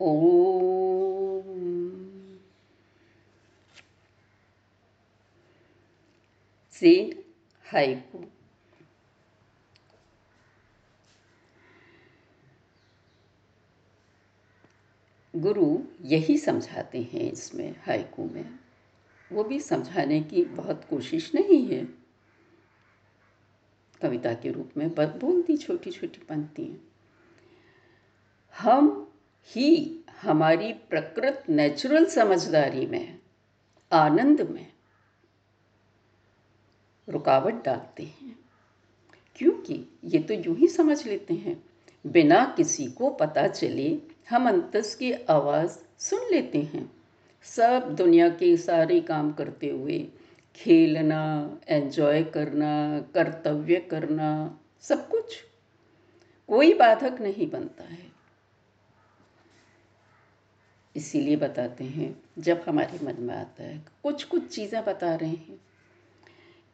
ओम। Haiku गुरु यही समझाते हैं इसमें हाइकू में। वो भी समझाने की बहुत कोशिश नहीं है। कविता के रूप में बोलती छोटी छोटी पंक्तियाँ। हम ही हमारी प्रकृत नेचुरल समझदारी में आनंद में रुकावट डालते हैं, क्योंकि ये तो यूँ ही समझ लेते हैं। बिना किसी को पता चले हम अंतस की आवाज़ सुन लेते हैं। सब दुनिया के सारे काम करते हुए खेलना एंजॉय करना, कर्तव्य करना, सब कुछ। कोई बाधक नहीं बनता है। इसीलिए बताते हैं, जब हमारे मन में आता है। कुछ कुछ चीज़ें बता रहे हैं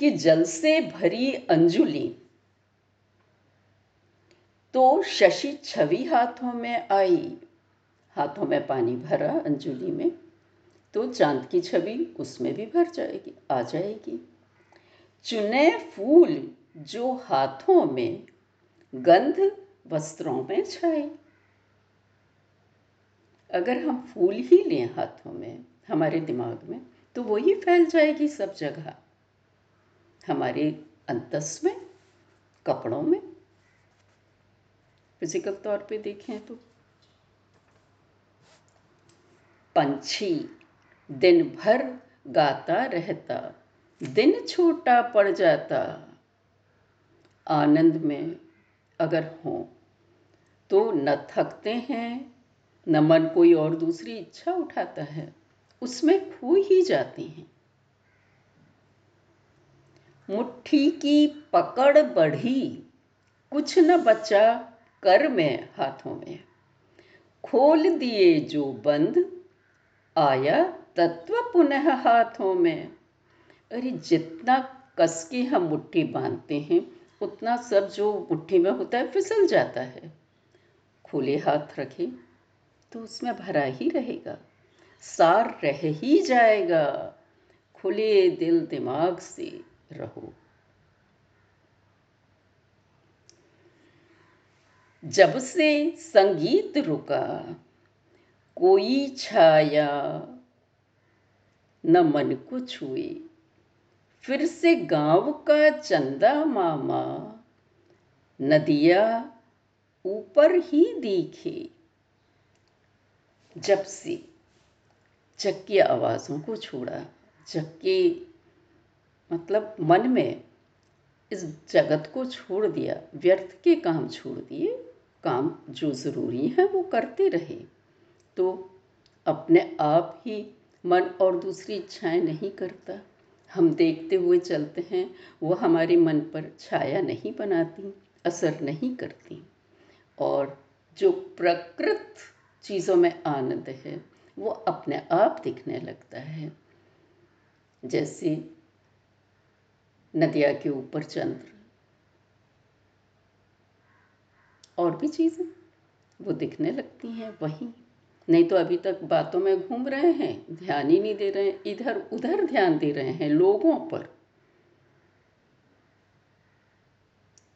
कि जल से भरी अंजुली। तो शशि छवि हाथों में आई, हाथों में पानी भरा अंजुली में। तो चाँद की छवि उसमें भी भर जाएगी, आ जाएगी। चुने फूल जो हाथों में, गंध वस्त्रों में छाए अगर हम फूल ही लें हाथों में, हमारे दिमाग में तो वही फैल जाएगी सब जगह। हमारे अंतस में, कपड़ों में। फ़िज़िकल तौर पे देखें तो। पंछी दिन भर गाता रहता, दिन छोटा पड़ जाता। आनंद में अगर हो तो न थकते हैं न मन कोई और दूसरी इच्छा उठाता है, उसमें खो ही जाती हैं। मुट्ठी की पकड़ बढ़ी, कुछ न बचा कर में हाथों में। खोल दिए जो बंद, आया तत्व पुनः हाथों में। अरे जितना कस के हम मुट्ठी बांधते हैं, उतना सब जो मुट्ठी में होता है, फिसल जाता है। खुले हाथ रखें। तो उसमें भरा ही रहेगा, सार रह ही जाएगा, खुले दिल दिमाग से रहो। जब से संगीत रुका, कोई छाया न मन को छुए, फिर से गाँव का चंदा मामा, नदिया ऊपर ही दिखे जब से जग की आवाज़ों को छोड़ा, जग के मतलब मन में इस जगत को छोड़ दिया, व्यर्थ के काम छोड़ दिए, काम जो ज़रूरी है वो करते रहे। तो अपने आप ही मन और दूसरी इच्छाएँ नहीं करता। हम देखते हुए चलते हैं, वो हमारे मन पर छाया नहीं बनाती, असर नहीं करती। और जो प्रकृत चीज़ों में आनंद है, वो अपने आप दिखने लगता है। जैसे नदिया के ऊपर चंद्र और भी चीज़ें, वो दिखने लगती हैं वहीं। नहीं तो अभी तक बातों में घूम रहे हैं, ध्यान ही नहीं दे रहे हैं, इधर उधर ध्यान दे रहे हैं लोगों पर।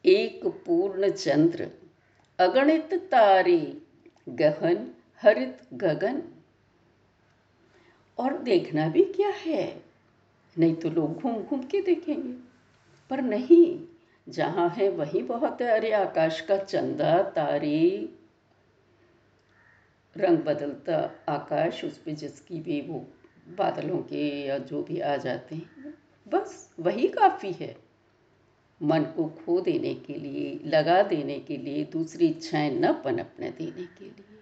एक पूर्ण चंद्र, अगणित तारे, गहन हरित गगन। और देखना भी क्या है? नहीं तो लोग घूम घूम के देखेंगे। पर नहीं, जहाँ है वही बहुत है। अरे, आकाश का चंदा, तारे। रंग बदलता आकाश, उस पर जिसकी भी वो बादलों के या जो भी आ जाते हैं। बस वही काफ़ी है। मन को खो देने के लिए, लगा देने के लिए, दूसरी इच्छाएँ न पनपने देने के लिए।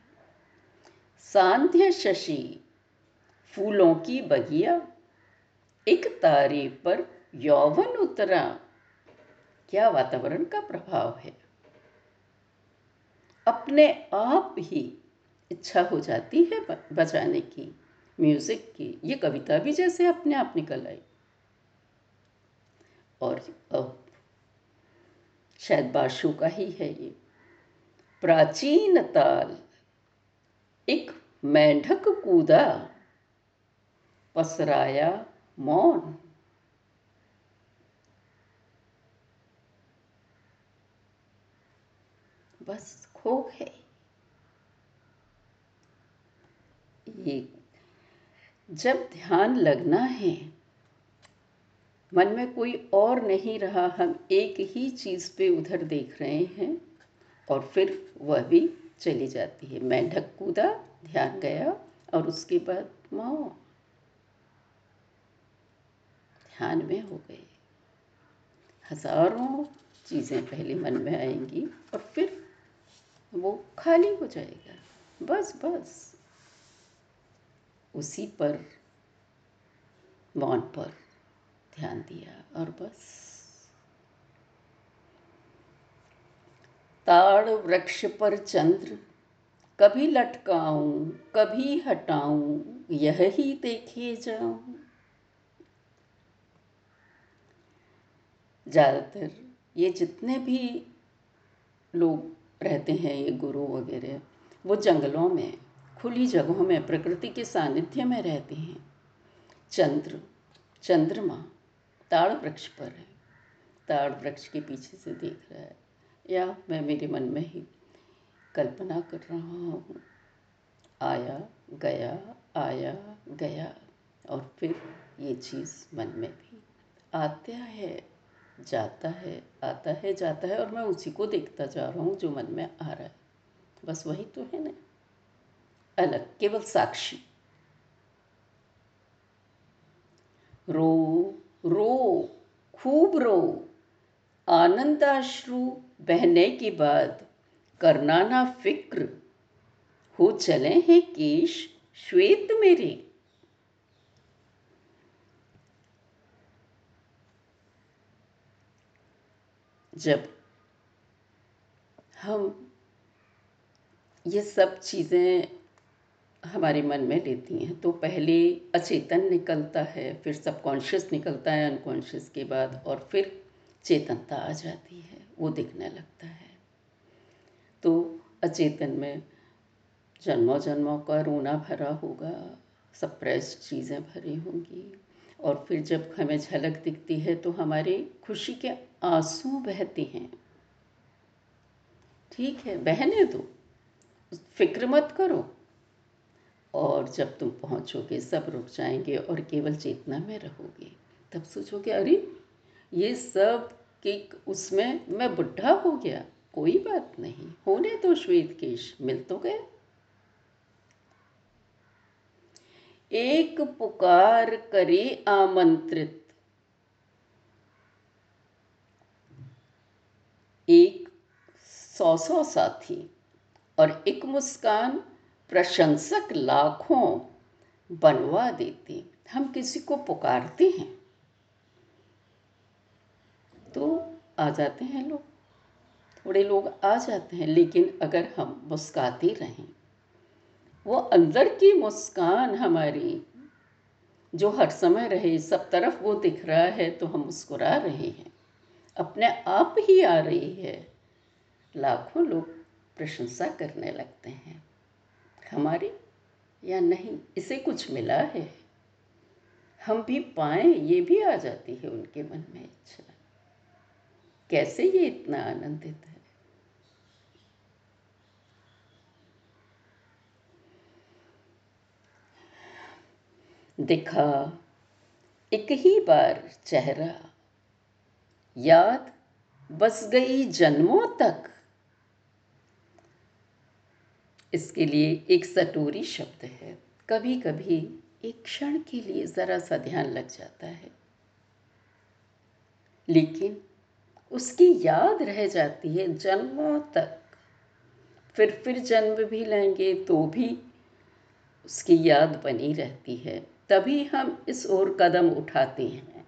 सांध्य शशि, फूलों की बगिया, एक तारे पर यौवन उतरा। क्या वातावरण का प्रभाव है? अपने आप ही इच्छा हो जाती है बजाने की, म्यूज़िक की। ये कविता भी जैसे अपने आप निकल आई। और अब शायद बाशु का ही है ये। प्राचीन ताल। एक मेंढक कूदा, पसराया मौन। बस खो गए ये जब ध्यान लगना है, मन में कोई और नहीं रहा, हम एक ही चीज़ पे उधर देख रहे हैं और फिर वह भी चली जाती है। मेंढक कूदा ध्यान गया और उसके बाद माओ ध्यान में हो गए हज़ारों चीज़ें पहले मन में आएँगी और फिर वो खाली हो जाएगा। बस बस। उसी पर, मौन पर ध्यान दिया और बस। ताड़ वृक्ष पर चंद्र। कभी लटकाऊं, कभी हटाऊं, यह ही देखे जाऊँ। ज़्यादातर ये जितने भी लोग रहते हैं, ये गुरु वगैरह, वो जंगलों में, खुली जगहों में, प्रकृति के सानिध्य में रहते हैं। चंद्र, चंद्रमा ताड़ वृक्ष पर है। ताड़ वृक्ष के पीछे से देख रहा है। या मैं मेरे मन में ही कल्पना कर रहा हूँ। आया, गया आया, गया और फिर ये चीज़ मन में भी आता है, जाता है, आता है, जाता है और मैं उसी को देखता जा रहा हूँ जो मन में आ रहा है। बस वही तो है ना। अलग, केवल साक्षी। रो रो, खूब रो। आनंदाश्रु बहने के बाद करना ना फ़िक्र। हो चले हैं केश, श्वेत मेरे। जब हम ये सब चीज़ें हमारे मन में लेती हैं तो पहले अचेतन निकलता है, फिर सबकॉन्शियस निकलता है, अनकॉन्शियस के बाद, और फिर चेतनता आ जाती है, वो दिखने लगता है। तो अचेतन में जन्मों जन्मों का रोना भरा होगा सप्रेस्ड चीज़ें भरी होंगी, और फिर जब हमें झलक दिखती है तो हमारे खुशी के आँसू बहते हैं। ठीक है, बहने दो, फ़िक्र मत करो, और जब तुम पहुंचोगे, सब रुक जाएँगे और केवल चेतना में रहोगे, तब सोचोगे, अरे ये सब कि उसमें मैं बुढ़ा हो गया, कोई बात नहीं। होने तो श्वेत केश, मिल तो गए। एक पुकार करे आमंत्रित। एक सौ सौ साथी और एक मुस्कान प्रशंसक लाखों बनवा देती। हम किसी को पुकारते हैं। तो आ जाते हैं लोग। थोड़े लोग आ जाते हैं, लेकिन अगर हम मुस्काते रहें, वो अंदर की मुस्कान हमारी, जो हर समय रहे, सब तरफ़ वो दिख रहा है तो हम मुस्कुरा रहे हैं। अपने आप ही आ रही है। लाखों लोग प्रशंसा करने लगते हैं। हमारी या नहीं, इसे कुछ मिला है। हम भी पाए, ये भी आ जाती है उनके मन में इच्छा। कैसे ये इतना आनंदित है? दिखा, एक ही बार चेहरा। याद बस गई जन्मों तक। इसके लिए एक सटोरी शब्द है। कभी कभी एक क्षण के लिए ज़रा सा ध्यान लग जाता है। लेकिन उसकी याद रह जाती है जन्मों तक। फिर फिर जन्म भी लेंगे तो भी उसकी याद बनी रहती है। तभी हम इस ओर कदम उठाते हैं।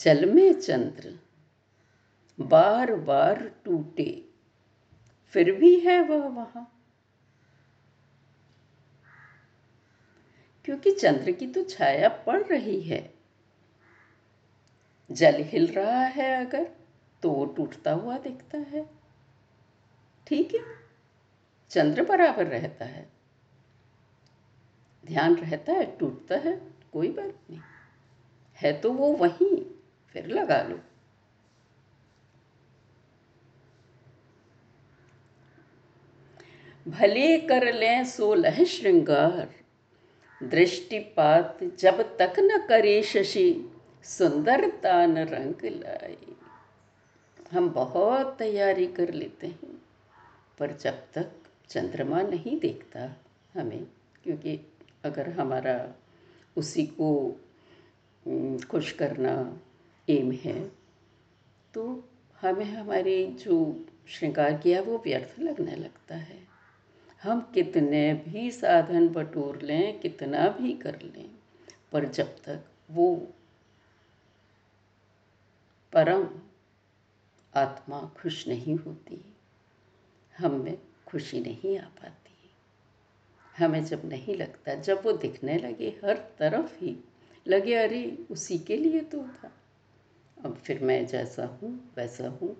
जल में चंद्र बार बार टूटे, फिर भी है वह वहाँ। क्योंकि चंद्र की तो छाया पड़ रही है। जल हिल रहा है अगर तो वो टूटता हुआ दिखता है। ठीक है, चंद्र बराबर रहता है। ध्यान रहता है, टूटता है, कोई बात नहीं। है तो वो वहीं, फिर लगा लो। भले कर लें सोलह श्रृंगार दृष्टिपात जब तक न करे शशि, सुंदरता न रंग लाए। हम बहुत तैयारी कर लेते हैं, पर जब तक चंद्रमा नहीं देखता हमें, क्योंकि अगर हमारा उसी को खुश करना एम है तो हमें हमारे जो श्रृंगार किया वो व्यर्थ लगने लगता है। हम कितने भी साधन बटोर लें, कितना भी कर लें, पर जब तक वो परम आत्मा खुश नहीं होती, हम में खुशी नहीं आ पाती। हमें जब नहीं लगता, जब वो दिखने लगे हर तरफ़ ही, लगे, अरे, उसी के लिए तो था। अब फिर मैं जैसा हूँ, वैसा हूँ।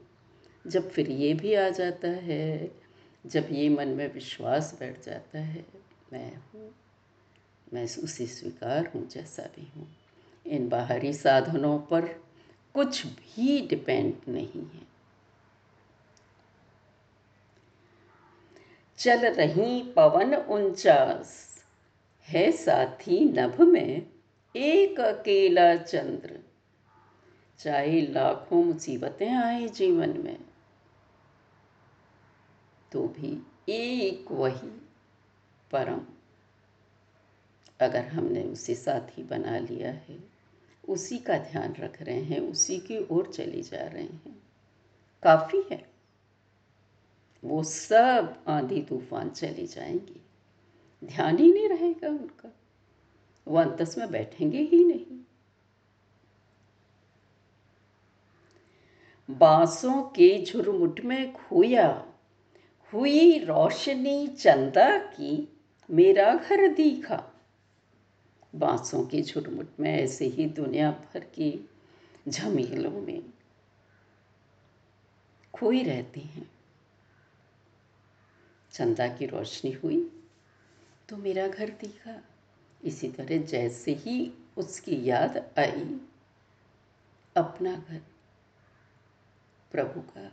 जब फिर ये भी आ जाता है जब ये मन में विश्वास बैठ जाता है, मैं हूँ, मैं उसे स्वीकार हूँ जैसा भी हूँ। इन बाहरी साधनों पर कुछ भी डिपेंड नहीं है। चल रही पवन उनचास, है साथी नभ में एक अकेला चंद्र। चाहे लाखों मुसीबतें आए जीवन में तो भी एक वही परम। अगर हमने उसे साथी बना लिया है, उसी का ध्यान रख रहे हैं, उसी की ओर चले जा रहे हैं। काफ़ी है। वो सब आंधी तूफ़ान चले जाएँगे। ध्यान ही नहीं रहेगा उनका। वो अंतस में बैठेंगे ही नहीं। बांसों के झुरमुट में खोया हुई रोशनी चंदा की, मेरा घर दिखा। बांसों के झुरमुट में ऐसे ही दुनिया भर की झमेलों में खोई रहती हैं। चंदा की रोशनी हुई तो मेरा घर दिखा। इसी तरह जैसे ही उसकी याद आई, अपना घर, प्रभु का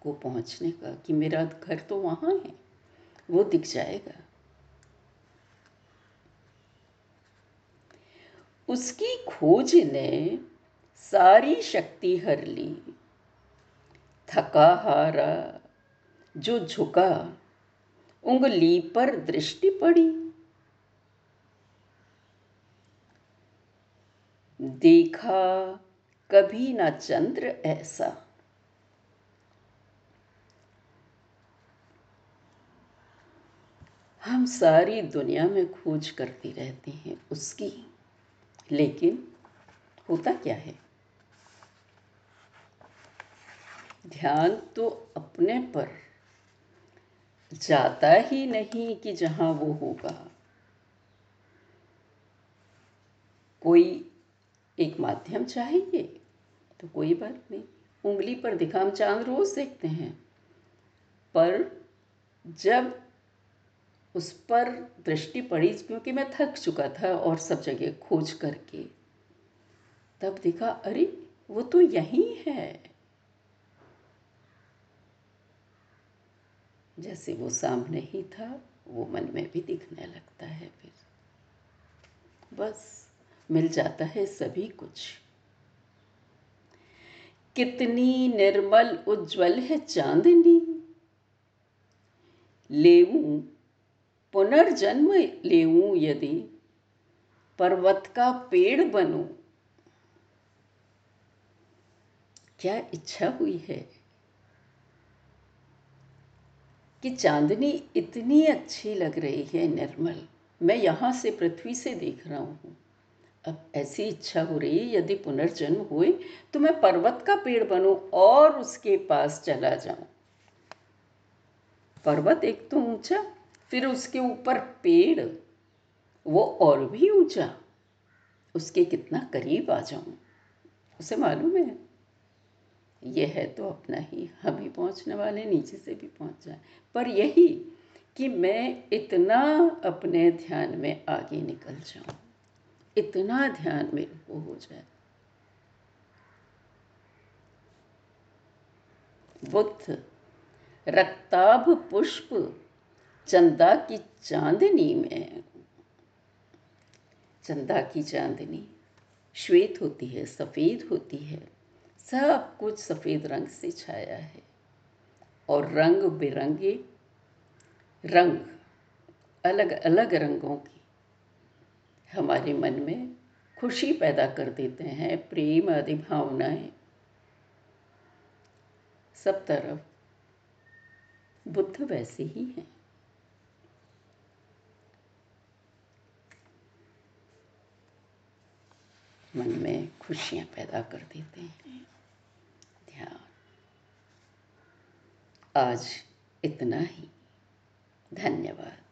को पहुँचने का कि मेरा घर तो वहाँ है, वो दिख जाएगा। उसकी खोज ने सारी शक्ति हर ली। थका हारा, जो झुका, उंगली पर दृष्टि पड़ी। देखा कभी ना चंद्र ऐसा। हम सारी दुनिया में खोज करती रहते हैं उसकी। लेकिन होता क्या है? ध्यान तो अपने पर जाता ही नहीं कि जहाँ वो होगा। कोई एक माध्यम चाहिए तो कोई बात नहीं। उंगली पर दिखा हम चाँद रोज देखते हैं। पर जब उस पर दृष्टि पड़ी क्योंकि मैं थक चुका था और सब जगह खोज करके। तब दिखा, अरे, वो तो यही है। जैसे वो सामने ही था, वो मन में भी दिखने लगता है फिर। बस, मिल जाता है सभी कुछ। कितनी निर्मल उज्जवल है चांदनी। लेवूं पुनर्जन्म लेऊं यदि पर्वत का पेड़ बनूं, क्या इच्छा हुई है कि चांदनी इतनी अच्छी लग रही है निर्मल? मैं यहाँ से पृथ्वी से देख रहा हूँ। अब ऐसी इच्छा हो रही है, यदि पुनर्जन्म हुए तो मैं पर्वत का पेड़ बनूं और उसके पास चला जाऊँ। पर्वत एक तो ऊँचा फिर उसके ऊपर पेड़, वो और भी ऊँचा, उसके कितना करीब आ जाऊँ, उसे मालूम है? ये है तो अपना ही हम ही पहुँचने वाले नीचे से भी पहुँच जाए। पर यही कि मैं इतना अपने ध्यान में आगे निकल जाऊँ, इतना ध्यान मेरे को हो जाए। बुद्ध रक्ताभ पुष्प चंदा की चांदनी में, चंदा की चांदनी श्वेत होती है, सफ़ेद होती है, सब कुछ सफ़ेद रंग से छाया है। और रंग बिरंगे रंग, अलग अलग रंगों की हमारे मन में खुशी पैदा कर देते हैं, प्रेम आदि भावनाएँ। सब तरफ़ बुद्ध वैसे ही हैं। मन में खुशियाँ पैदा कर देते हैं। ध्यान। आज इतना ही। धन्यवाद।